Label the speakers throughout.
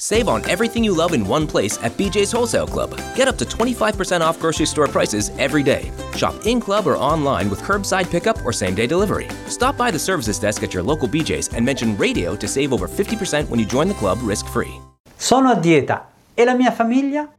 Speaker 1: Save on everything you love in one place at BJ's Wholesale Club. Get up to 25% off grocery store prices every day. Shop in club or online with curbside pickup or same day delivery. Stop by the services desk at your local BJ's and mention radio to save over 50% when you join the club risk free.
Speaker 2: Sono a dieta e la mia famiglia?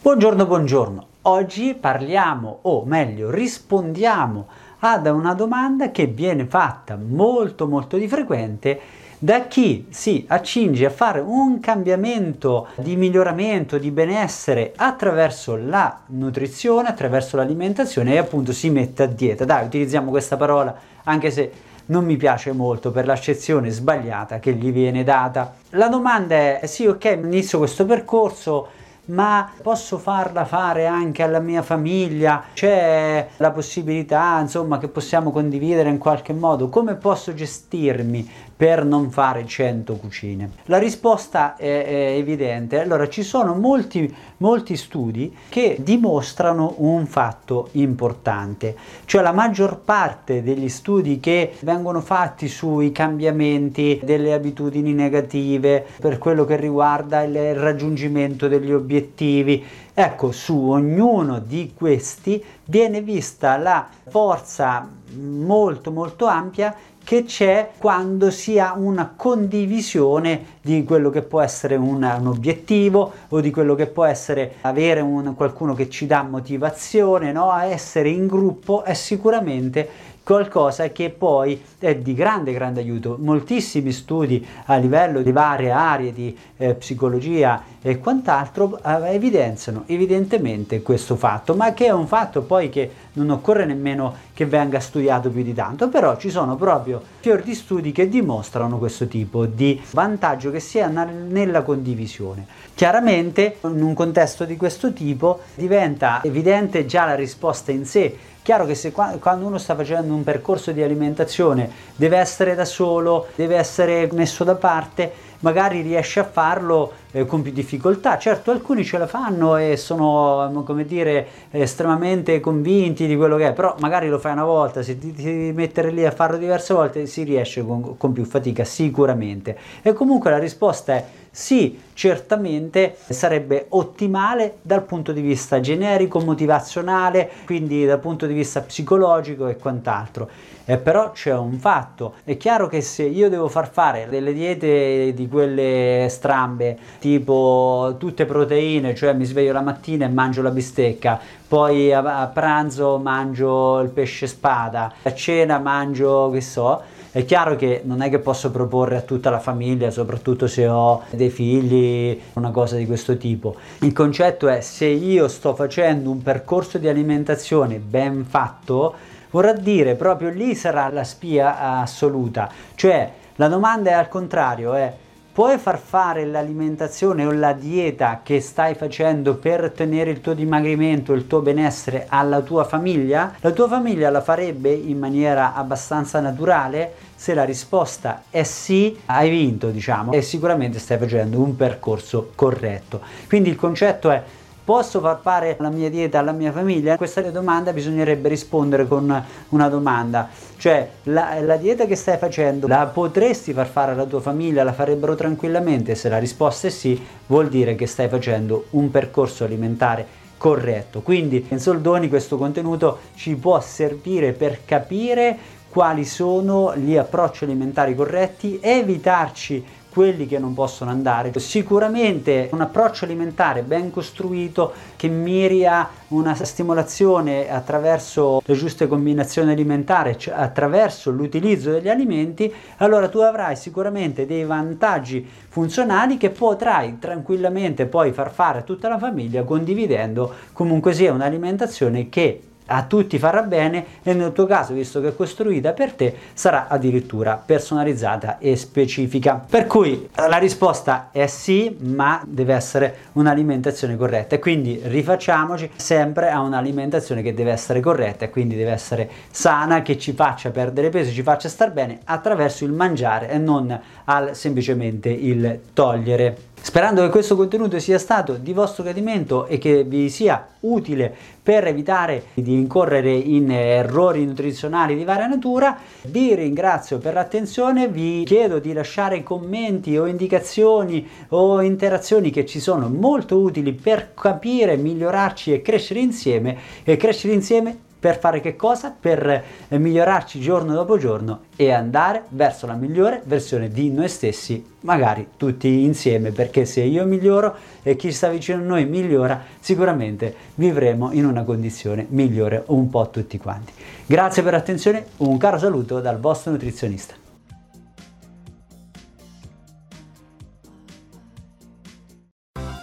Speaker 2: Buongiorno, buongiorno. Oggi parliamo, o meglio, rispondiamo ad una domanda che viene fatta molto molto di frequente da chi si accinge a fare un cambiamento di miglioramento, di benessere attraverso la nutrizione, attraverso l'alimentazione e appunto si mette a dieta. Dai, utilizziamo questa parola anche se non mi piace molto per l'accezione sbagliata che gli viene data. La domanda è sì, ok, inizio questo percorso ma posso farla fare anche alla mia famiglia? C'è la possibilità, insomma, che possiamo condividere in qualche modo? Come posso gestirmi per non fare 100 cucine? La risposta è, è evidente. Allora, ci sono molti, molti studi che dimostrano un fatto importante, cioè la maggior parte degli studi che vengono fatti sui cambiamenti delle abitudini negative per quello che riguarda il raggiungimento degli obiettivi. Ecco, su ognuno di questi viene vista la forza molto molto ampia che c'è quando si ha una condivisione di quello che può essere un, un obiettivo o di quello che può essere avere un, qualcuno che ci dà motivazione, no? a essere in gruppo è sicuramente qualcosa che poi è di grande grande aiuto. Moltissimi studi a livello di varie aree di eh, psicologia e quant'altro eh, evidenziano evidentemente questo fatto, ma che è un fatto poi che non occorre nemmeno che venga studiato più di tanto, però ci sono proprio fior di studi che dimostrano questo tipo di vantaggio che sia nella condivisione. Chiaramente in un contesto di questo tipo diventa evidente già la risposta in sé Chiaro che se quando uno sta facendo un percorso di alimentazione deve essere da solo, deve essere messo da parte, magari riesce a farlo eh, con più difficoltà. Certo, alcuni ce la fanno e sono, come dire, estremamente convinti di quello che è, però magari lo fai una volta, se ti, ti mettere lì a farlo diverse volte si riesce con, con più fatica, sicuramente. E comunque la risposta è sì, certamente sarebbe ottimale dal punto di vista generico, motivazionale, quindi dal punto di vista psicologico e quant'altro. Eh, però c'è un fatto, è chiaro che se io devo far fare delle diete di quelle strambe, tipo tutte proteine, cioè mi sveglio la mattina e mangio la bistecca, poi a, a pranzo mangio il pesce spada, a cena mangio, che so, è chiaro che non è che posso proporre a tutta la famiglia, soprattutto se ho dei figli, una cosa di questo tipo. Il concetto è se io sto facendo un percorso di alimentazione ben fatto, vorrà dire proprio lì sarà la spia assoluta. Cioè la domanda è al contrario, è puoi far fare l'alimentazione o la dieta che stai facendo per ottenere il tuo dimagrimento, il tuo benessere alla tua famiglia? La tua famiglia la farebbe in maniera abbastanza naturale? Se la risposta è sì, hai vinto, diciamo, e sicuramente stai facendo un percorso corretto. Quindi il concetto è Posso far fare la mia dieta alla mia famiglia? Questa domanda bisognerebbe rispondere con una domanda, cioè la, la, dieta che stai facendo la potresti far fare alla tua famiglia? La farebbero tranquillamente? Se la risposta è sì, vuol dire che stai facendo un percorso alimentare corretto. Quindi in soldoni questo contenuto ci può servire per capire quali sono gli approcci alimentari corretti, evitarci quelli che non possono andare. Sicuramente un approccio alimentare ben costruito che miri a una stimolazione attraverso le giuste combinazioni alimentari, cioè attraverso l'utilizzo degli alimenti, allora tu avrai sicuramente dei vantaggi funzionali che potrai tranquillamente poi far fare a tutta la famiglia condividendo comunque sia un'alimentazione che a tutti farà bene e nel tuo caso, visto che è costruita per te, sarà addirittura personalizzata e specifica. Per cui la risposta è sì, ma deve essere un'alimentazione corretta e quindi rifacciamoci sempre a un'alimentazione che deve essere corretta e quindi deve essere sana, che ci faccia perdere peso, ci faccia star bene attraverso il mangiare e non al semplicemente il togliere. Sperando che questo contenuto sia stato di vostro gradimento e che vi sia utile per evitare di incorrere in errori nutrizionali di varia natura, vi ringrazio per l'attenzione, vi chiedo di lasciare commenti o indicazioni o interazioni che ci sono molto utili per capire, migliorarci e crescere insieme e crescere insieme per fare che cosa? Per eh, migliorarci giorno dopo giorno e andare verso la migliore versione di noi stessi, magari tutti insieme, perché se io miglioro e chi sta vicino a noi migliora, sicuramente vivremo in una condizione migliore un po' tutti quanti. Grazie per l'attenzione, un caro saluto dal vostro nutrizionista.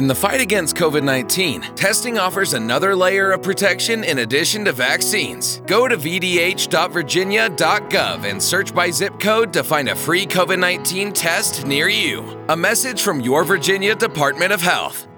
Speaker 3: In the fight against COVID 19, testing offers another layer of protection in addition to vaccines. Go to vdh.virginia.gov and search by zip code to find a free COVID 19 test near you. A message from your Virginia Department of Health.